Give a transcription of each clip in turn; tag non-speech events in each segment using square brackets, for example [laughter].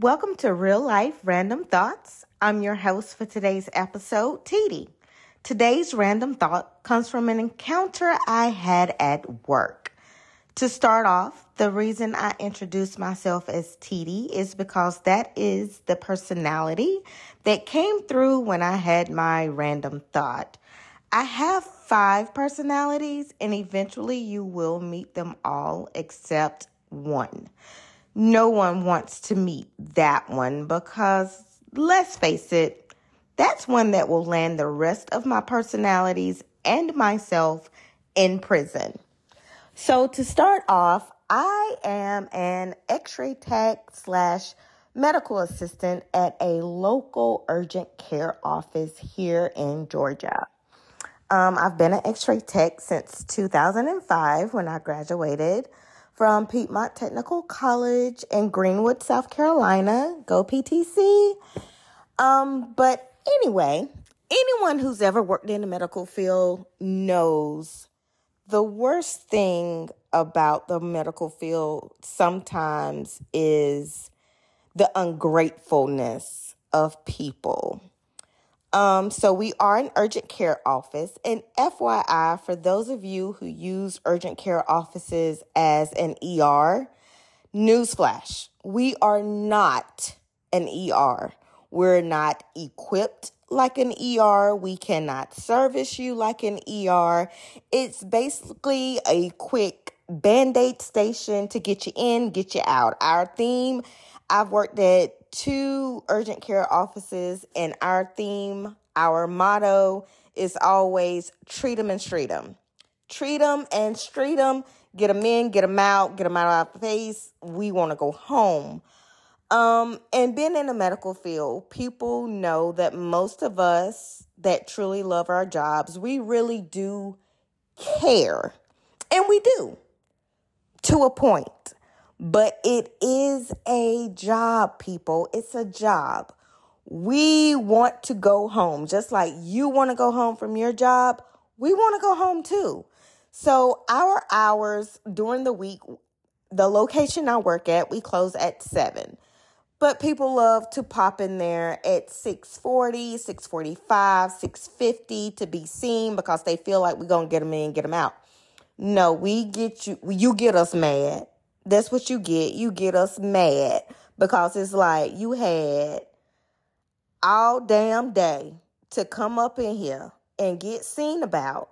Welcome to Real Life Random Thoughts. I'm your host for today's episode, Titi. Today's random thought comes from an encounter I had at work. To start off, the reason I introduced myself as Titi is because that is the personality that came through when I had my random thought. I have five personalities, and eventually you will meet them all except one no one wants to meet that one because let's face it, that's one that will land the rest of my personalities and myself in prison. So to start off, I am an x-ray tech slash medical assistant at a local urgent care office here in Georgia. Um, I've been an x-ray tech since 2005 when I graduated from Piedmont Technical College in Greenwood, South Carolina. Go PTC. Um, but anyway, anyone who's ever worked in the medical field knows the worst thing about the medical field sometimes is the ungratefulness of people. Um, so we are an urgent care office. And FYI, for those of you who use urgent care offices as an ER, newsflash, we are not an ER. We're not equipped like an ER. We cannot service you like an ER. It's basically a quick band aid station to get you in, get you out. Our theme I've worked at two urgent care offices, and our theme, our motto is always treat them and street them. Treat them and street them. Get them in, get them out, get them out of our face. We want to go home. Um, and being in the medical field, people know that most of us that truly love our jobs, we really do care. And we do to a point. But it is a job, people. It's a job. We want to go home. Just like you want to go home from your job, we want to go home too. So, our hours during the week, the location I work at, we close at 7. But people love to pop in there at 640, 645, 650 to be seen because they feel like we're going to get them in, get them out. No, we get you, you get us mad that's what you get. You get us mad because it's like you had all damn day to come up in here and get seen about,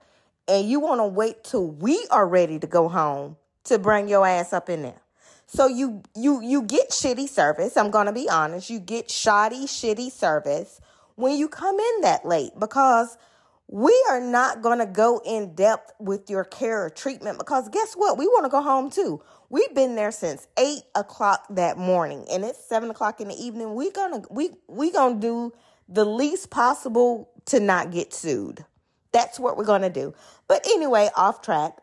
and you want to wait till we are ready to go home to bring your ass up in there. So you you you get shitty service. I'm gonna be honest. You get shoddy, shitty service when you come in that late because we are not to go in depth with your care or treatment because guess what? We want to go home too. We've been there since eight o'clock that morning, and it's seven o'clock in the evening. We're gonna we we gonna do the least possible to not get sued. That's what we're gonna do. But anyway, off track.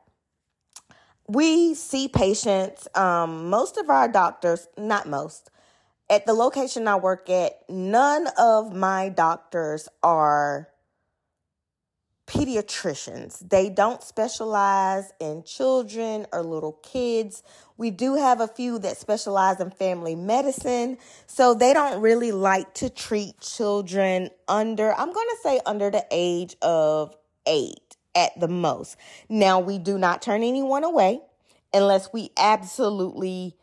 We see patients. Um, most of our doctors, not most, at the location I work at, none of my doctors are pediatricians. They don't specialize in children or little kids. We do have a few that specialize in family medicine. So they don't really like to treat children under, I'm going to say under the age of eight at the most. Now, we do not turn anyone away unless we absolutely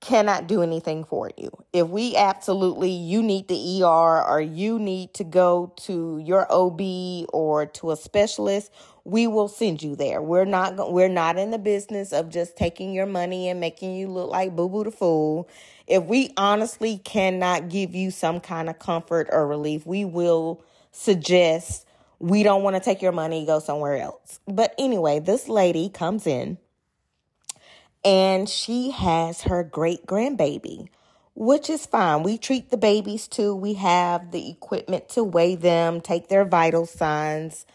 cannot do anything for you. If we absolutely, you need the ER or you need to go to your OB or to a specialist, we will send you there. We're not we're not in the business of just taking your money and making you look like boo boo the fool. If we honestly cannot give you some kind of comfort or relief, we will suggest we don't want to take your money, go somewhere else. But anyway, this lady comes in and she has her great grandbaby, which is fine. We treat the babies too. We have the equipment to weigh them, take their vital signs,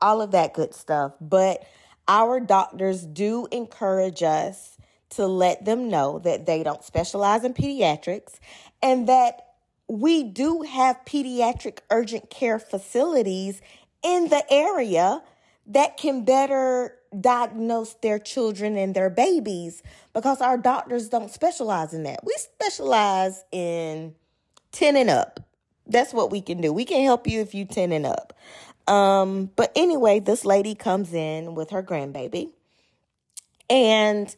all of that good stuff. But our doctors do encourage us to let them know that they don't specialize in pediatrics and that we do have pediatric urgent care facilities in the area that can better diagnose their children and their babies because our doctors don't specialize in that. We specialize in 10 and up. That's what we can do. We can help you if you 10 and up. Um, but anyway, this lady comes in with her grandbaby. And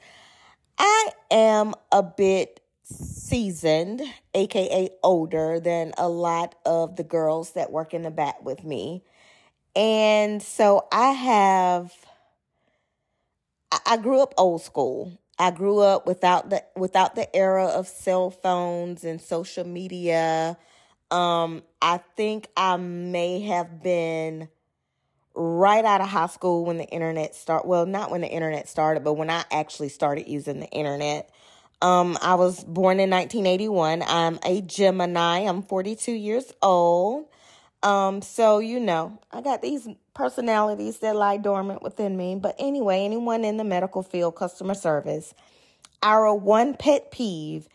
I am a bit seasoned, aka older than a lot of the girls that work in the back with me. And so I have I grew up old school. I grew up without the without the era of cell phones and social media. Um, I think I may have been right out of high school when the internet start well, not when the internet started, but when I actually started using the internet. Um, I was born in 1981. I'm a Gemini. I'm 42 years old. Um, so you know, I got these personalities that lie dormant within me. But anyway, anyone in the medical field, customer service, our one pet peeve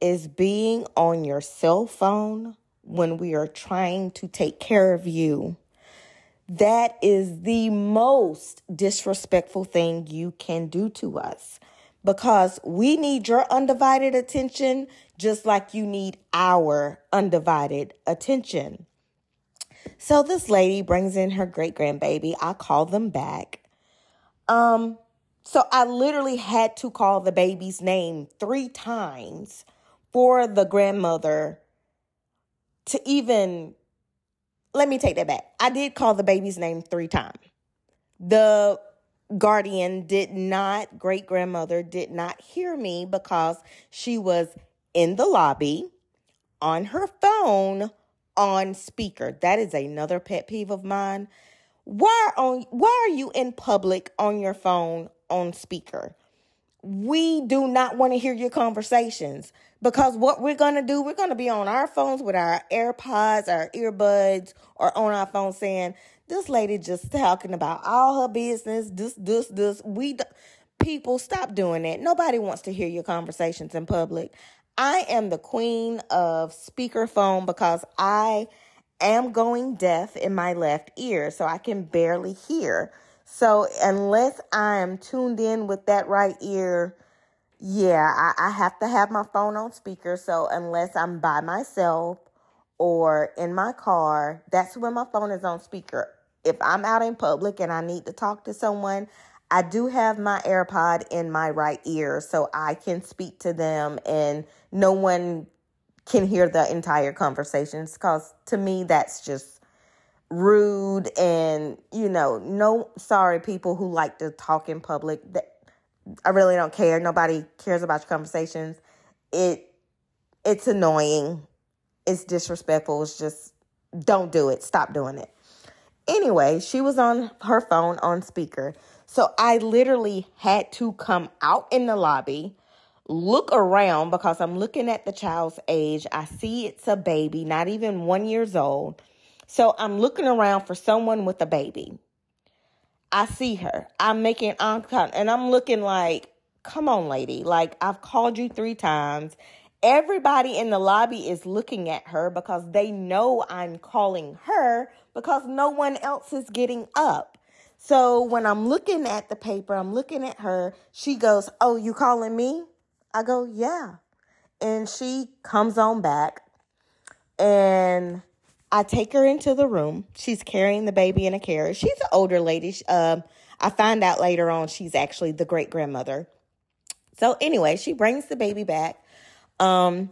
is being on your cell phone when we are trying to take care of you. That is the most disrespectful thing you can do to us because we need your undivided attention just like you need our undivided attention. So this lady brings in her great grandbaby. I call them back. Um, so I literally had to call the baby's name three times for the grandmother to even let me take that back. I did call the baby's name three times. The guardian did not, great grandmother did not hear me because she was in the lobby on her phone on speaker. That is another pet peeve of mine. Why on why are you in public on your phone on speaker? We do not want to hear your conversations because what we're going to do, we're going to be on our phones with our AirPods, our earbuds, or on our phone saying, This lady just talking about all her business, this, this, this. We, people, stop doing that. Nobody wants to hear your conversations in public. I am the queen of speakerphone because I am going deaf in my left ear, so I can barely hear. So unless I am tuned in with that right ear, yeah, I, I have to have my phone on speaker. So unless I'm by myself or in my car, that's when my phone is on speaker. If I'm out in public and I need to talk to someone, I do have my AirPod in my right ear so I can speak to them and no one can hear the entire conversations because to me that's just rude and you know no sorry people who like to talk in public. That I really don't care. Nobody cares about your conversations. It it's annoying. It's disrespectful. It's just don't do it. Stop doing it. Anyway she was on her phone on speaker so I literally had to come out in the lobby, look around because I'm looking at the child's age. I see it's a baby, not even one years old. So I'm looking around for someone with a baby. I see her. I'm making contact and I'm looking like, come on, lady. Like I've called you three times. Everybody in the lobby is looking at her because they know I'm calling her because no one else is getting up. So when I'm looking at the paper, I'm looking at her. She goes, Oh, you calling me? I go, Yeah. And she comes on back and I take her into the room. She's carrying the baby in a carriage. She's an older lady. Um, I find out later on she's actually the great grandmother. So anyway, she brings the baby back. Um,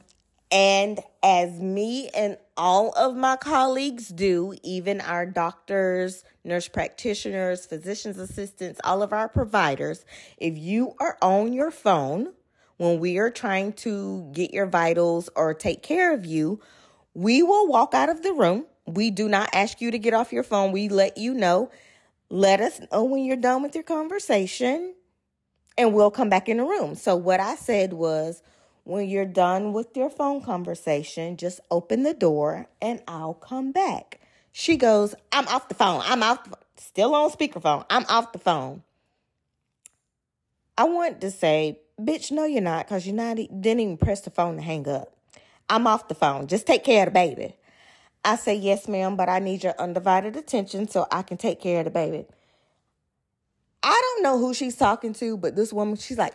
and as me and all of my colleagues do, even our doctors, nurse practitioners, physician's assistants, all of our providers, if you are on your phone when we are trying to get your vitals or take care of you, we will walk out of the room. We do not ask you to get off your phone. We let you know. Let us know when you're done with your conversation and we'll come back in the room. So, what I said was, when you're done with your phone conversation, just open the door and I'll come back. She goes, I'm off the phone. I'm off, the, still on speakerphone. I'm off the phone. I want to say, bitch, no, you're not, because you're not, didn't even press the phone to hang up. I'm off the phone. Just take care of the baby. I say, yes, ma'am, but I need your undivided attention so I can take care of the baby. I don't know who she's talking to, but this woman, she's like,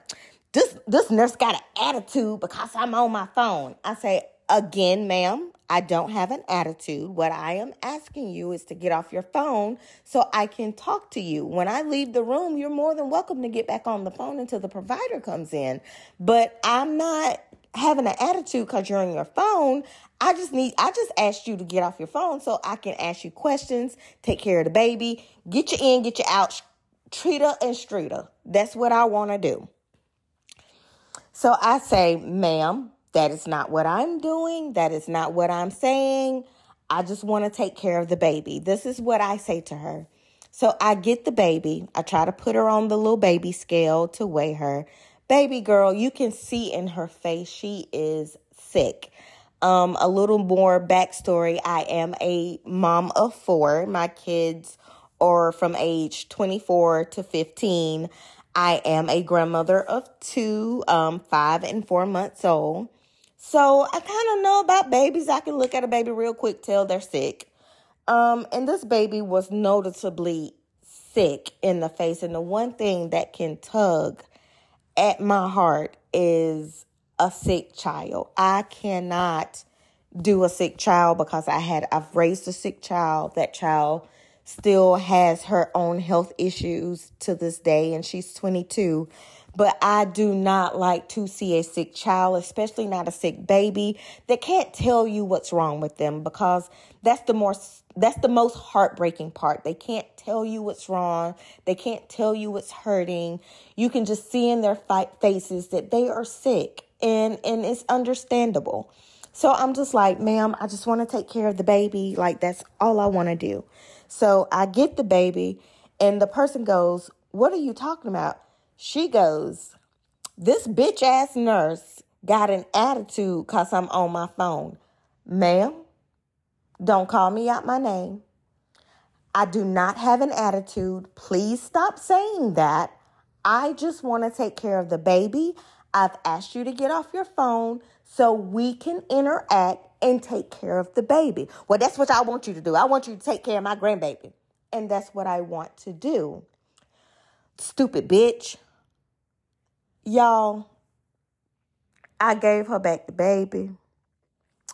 this this nurse got an attitude because I'm on my phone. I say, again, ma'am, I don't have an attitude. What I am asking you is to get off your phone so I can talk to you. When I leave the room, you're more than welcome to get back on the phone until the provider comes in. But I'm not having an attitude because you're on your phone. I just need, I just asked you to get off your phone so I can ask you questions, take care of the baby, get you in, get you out, treat her and street her. That's what I want to do. So I say, ma'am, that is not what I'm doing. That is not what I'm saying. I just want to take care of the baby. This is what I say to her. So I get the baby. I try to put her on the little baby scale to weigh her. Baby girl, you can see in her face she is sick. Um, a little more backstory I am a mom of four. My kids are from age 24 to 15. I am a grandmother of two, um, five and four months old. So I kind of know about babies. I can look at a baby real quick, tell they're sick. Um, and this baby was noticeably sick in the face. And the one thing that can tug at my heart is a sick child. I cannot do a sick child because I had I've raised a sick child. That child still has her own health issues to this day and she's 22 but I do not like to see a sick child, especially not a sick baby that can't tell you what's wrong with them because that's the more that's the most heartbreaking part. They can't tell you what's wrong. They can't tell you what's hurting. You can just see in their faces that they are sick and and it's understandable. So I'm just like, "Ma'am, I just want to take care of the baby. Like that's all I want to do." So I get the baby and the person goes, "What are you talking about?" She goes, This bitch ass nurse got an attitude because I'm on my phone. Ma'am, don't call me out my name. I do not have an attitude. Please stop saying that. I just want to take care of the baby. I've asked you to get off your phone so we can interact and take care of the baby. Well, that's what I want you to do. I want you to take care of my grandbaby. And that's what I want to do. Stupid bitch. Y'all, I gave her back the baby.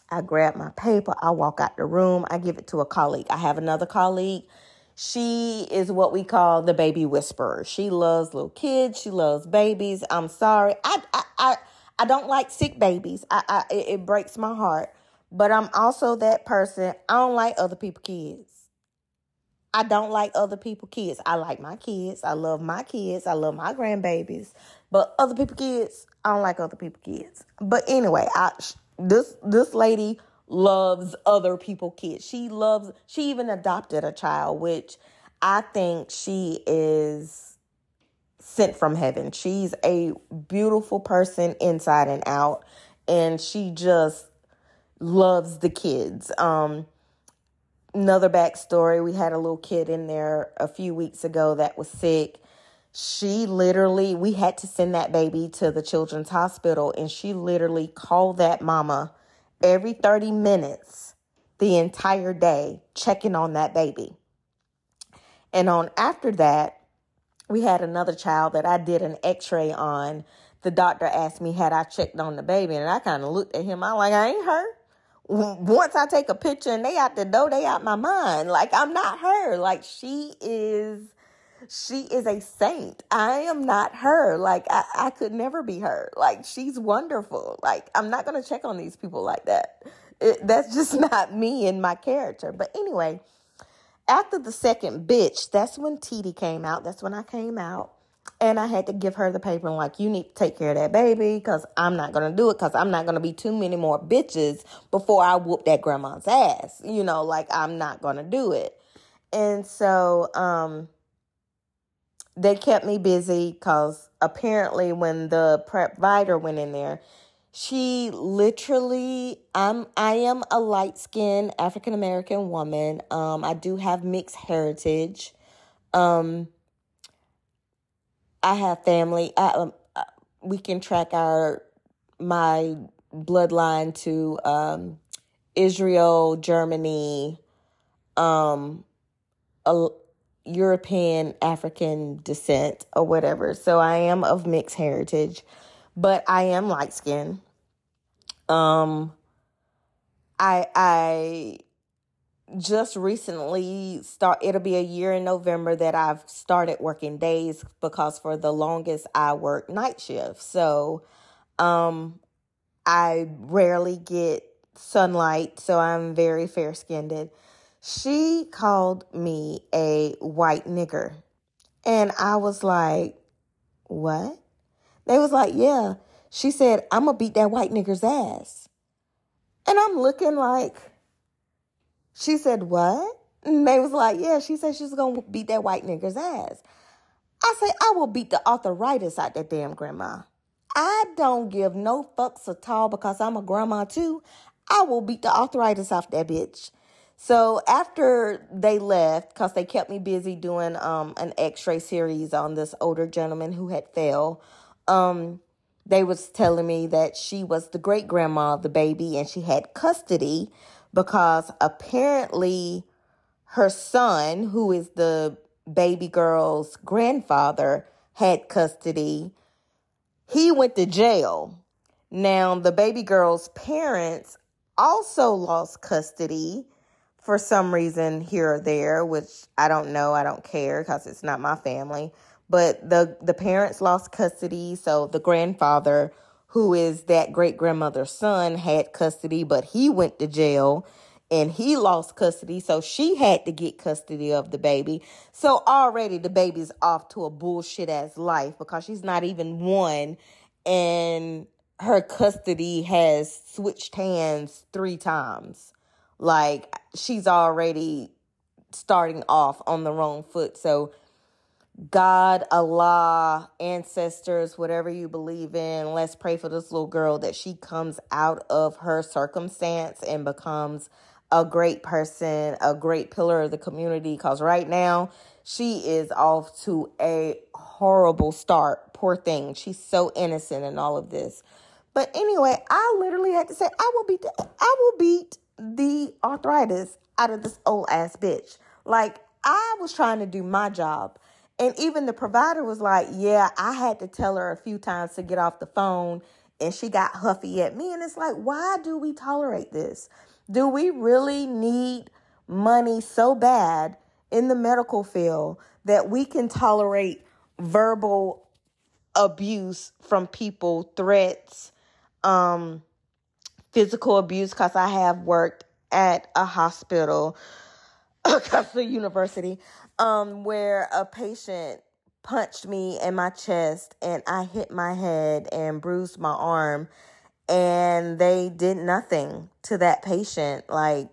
I grab my paper. I walk out the room. I give it to a colleague. I have another colleague. She is what we call the baby whisperer. She loves little kids. She loves babies. I'm sorry. I I I, I don't like sick babies. I, I it, breaks my heart. But I'm also that person. I don't like other people kids. I don't like other people kids. I like my kids. I love my kids. I love my grandbabies. But other people kids, I don't like other people kids. But anyway, I this this lady loves other people kids. She loves she even adopted a child which I think she is sent from heaven. She's a beautiful person inside and out and she just loves the kids. Um another backstory we had a little kid in there a few weeks ago that was sick she literally we had to send that baby to the children's hospital and she literally called that mama every 30 minutes the entire day checking on that baby. And on after that we had another child that i did an x-ray on. The doctor asked me had i checked on the baby? And i kind of looked at him. I'm like i ain't her. [laughs] Once I take a picture and they out the door, they out my mind. Like I'm not her. Like she is she is a saint. I am not her. Like I, I could never be her. Like she's wonderful. Like I'm not gonna check on these people like that. It, that's just [laughs] not me and my character. But anyway, after the second bitch, that's when Titi came out. That's when I came out. And I had to give her the paper and like, you need to take care of that baby because I'm not going to do it because I'm not going to be too many more bitches before I whoop that grandma's ass. You know, like I'm not going to do it. And so, um, they kept me busy because apparently when the prep provider went in there, she literally I'm I am a light skinned African American woman. Um I do have mixed heritage. Um I have family. I, um, uh, we can track our my bloodline to um, Israel, Germany, um, European African descent or whatever. So I am of mixed heritage, but I am light skinned. Um I I just recently start it'll be a year in November that I've started working days because for the longest I work night shift. So um I rarely get sunlight, so I'm very fair skinned. She called me a white nigger. And I was like, What? They was like, Yeah. She said, I'm gonna beat that white nigger's ass. And I'm looking like, she said, What? And they was like, Yeah, she said she's gonna beat that white nigger's ass. I say, I will beat the arthritis out that damn grandma. I don't give no fucks at all because I'm a grandma too. I will beat the arthritis off that bitch. So after they left, because they kept me busy doing um, an X-ray series on this older gentleman who had fell, um, they was telling me that she was the great grandma of the baby and she had custody because apparently her son, who is the baby girl's grandfather, had custody. He went to jail. Now the baby girl's parents also lost custody for some reason here or there, which I don't know, I don't care because it's not my family. But the the parents lost custody, so the grandfather, who is that great grandmother's son, had custody, but he went to jail and he lost custody, so she had to get custody of the baby. So already the baby's off to a bullshit ass life because she's not even one and her custody has switched hands three times like she's already starting off on the wrong foot. So, God, Allah, ancestors, whatever you believe in, let's pray for this little girl that she comes out of her circumstance and becomes a great person, a great pillar of the community. Because right now, she is off to a horrible start. Poor thing. She's so innocent in all of this. But anyway, I literally had to say, I will beat, I will beat the arthritis out of this old ass bitch. Like, I was trying to do my job. And even the provider was like, Yeah, I had to tell her a few times to get off the phone. And she got huffy at me. And it's like, why do we tolerate this? Do we really need money so bad in the medical field that we can tolerate verbal abuse from people, threats, um, physical abuse because I have worked at a hospital, [coughs] a university, um, where a patient punched me in my chest and I hit my head and bruised my arm and they did nothing to that patient. Like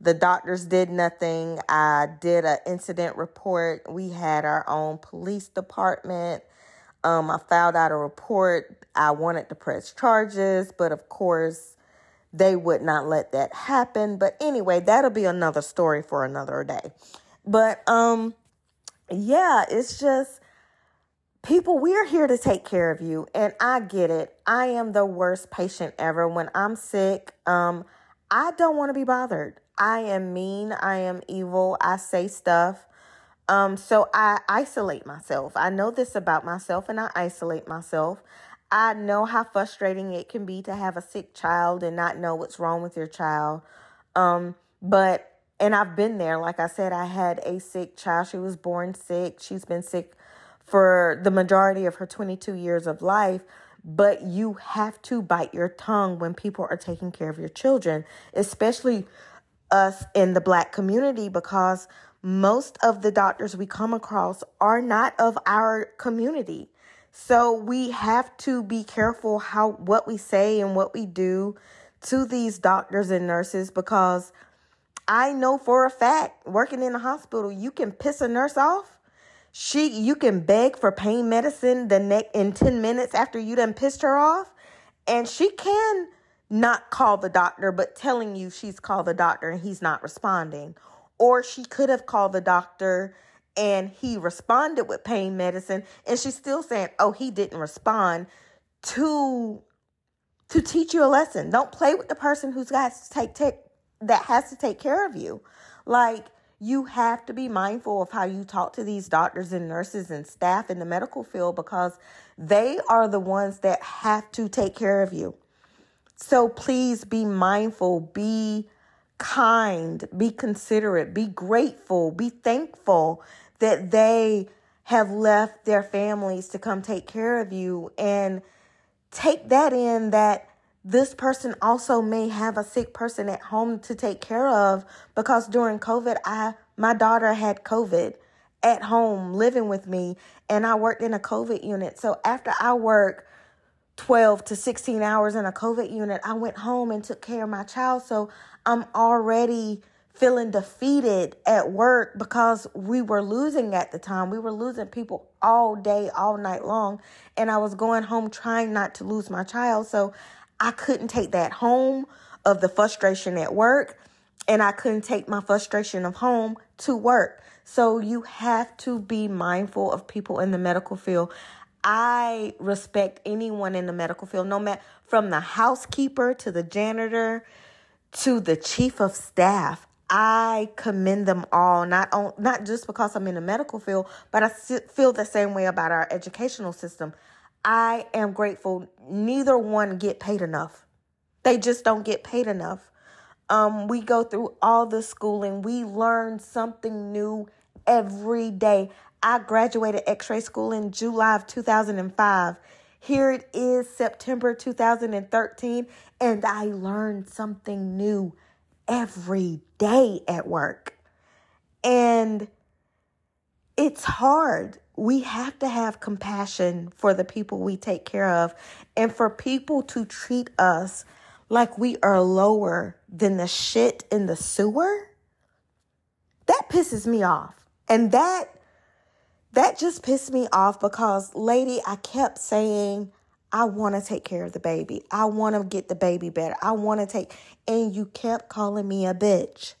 the doctors did nothing. I did an incident report. We had our own police department. Um, I filed out a report. I wanted to press charges, but of course, they would not let that happen. But anyway, that'll be another story for another day. But um yeah, it's just people we're here to take care of you and I get it. I am the worst patient ever when I'm sick. Um I don't want to be bothered. I am mean, I am evil, I say stuff. Um so I isolate myself. I know this about myself and I isolate myself. I know how frustrating it can be to have a sick child and not know what's wrong with your child. Um, but, and I've been there. Like I said, I had a sick child. She was born sick. She's been sick for the majority of her 22 years of life. But you have to bite your tongue when people are taking care of your children, especially us in the black community, because most of the doctors we come across are not of our community. So we have to be careful how what we say and what we do to these doctors and nurses because I know for a fact working in a hospital you can piss a nurse off. She you can beg for pain medicine the neck in 10 minutes after you done pissed her off and she can not call the doctor but telling you she's called the doctor and he's not responding or she could have called the doctor and he responded with pain medicine and she's still saying oh he didn't respond to to teach you a lesson don't play with the person who's got to take, take that has to take care of you like you have to be mindful of how you talk to these doctors and nurses and staff in the medical field because they are the ones that have to take care of you. So please be mindful, be kind, be considerate, be grateful, be thankful that they have left their families to come take care of you and take that in that this person also may have a sick person at home to take care of because during COVID I my daughter had COVID at home living with me and I worked in a COVID unit. So after I worked 12 to 16 hours in a COVID unit, I went home and took care of my child. So I'm already feeling defeated at work because we were losing at the time. We were losing people all day, all night long. And I was going home trying not to lose my child. So I couldn't take that home of the frustration at work. And I couldn't take my frustration of home to work. So you have to be mindful of people in the medical field. I respect anyone in the medical field, no matter from the housekeeper to the janitor to the chief of staff. I commend them all, not on, not just because I'm in the medical field, but I feel the same way about our educational system. I am grateful neither one get paid enough. They just don't get paid enough. Um, we go through all the schooling. We learn something new every day. I graduated x-ray school in July of 2005. Here it is September 2013 and I learned something new every day at work. And it's hard. We have to have compassion for the people we take care of and for people to treat us like we are lower than the shit in the sewer. That pisses me off. And that that just pissed me off because lady, I kept saying I want to take care of the baby. I want to get the baby better. I want to take, and you kept calling me a bitch.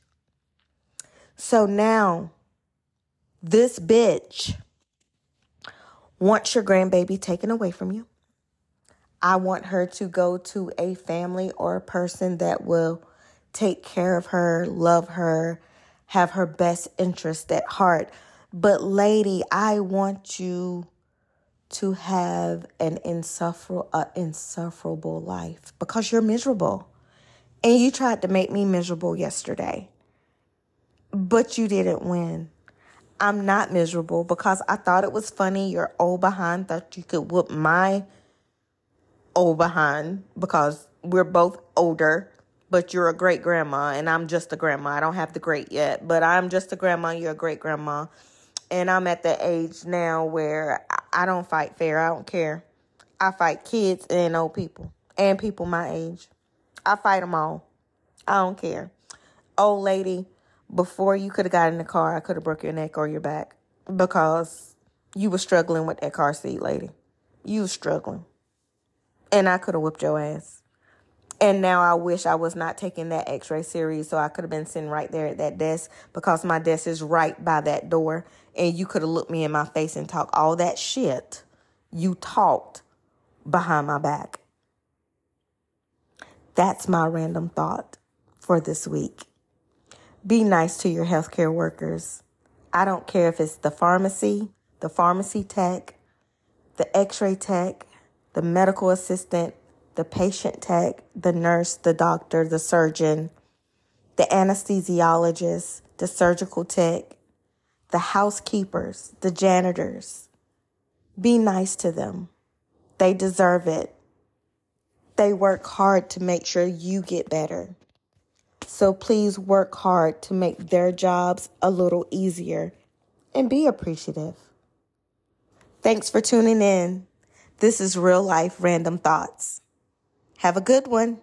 So now, this bitch wants your grandbaby taken away from you. I want her to go to a family or a person that will take care of her, love her, have her best interest at heart. But, lady, I want you to have an insufferable, uh, insufferable life because you're miserable. And you tried to make me miserable yesterday, but you didn't win. I'm not miserable because I thought it was funny. Your old behind thought you could whoop my old behind because we're both older, but you're a great grandma and I'm just a grandma. I don't have the great yet, but I'm just a grandma. You're a great grandma. And I'm at the age now where I don't fight fair. I don't care. I fight kids and old people and people my age. I fight them all. I don't care. Old lady, before you could have got in the car, I could have broke your neck or your back because you were struggling with that car seat, lady. You were struggling. And I could have whipped your ass. And now I wish I was not taking that x ray series so I could have been sitting right there at that desk because my desk is right by that door and you could have looked me in my face and talked all that shit you talked behind my back. That's my random thought for this week. Be nice to your healthcare workers. I don't care if it's the pharmacy, the pharmacy tech, the x ray tech, the medical assistant, the patient tech, the nurse, the doctor, the surgeon, the anesthesiologist, the surgical tech, the housekeepers, the janitors. Be nice to them. They deserve it. They work hard to make sure you get better. So please work hard to make their jobs a little easier and be appreciative. Thanks for tuning in. This is Real Life Random Thoughts. Have a good one.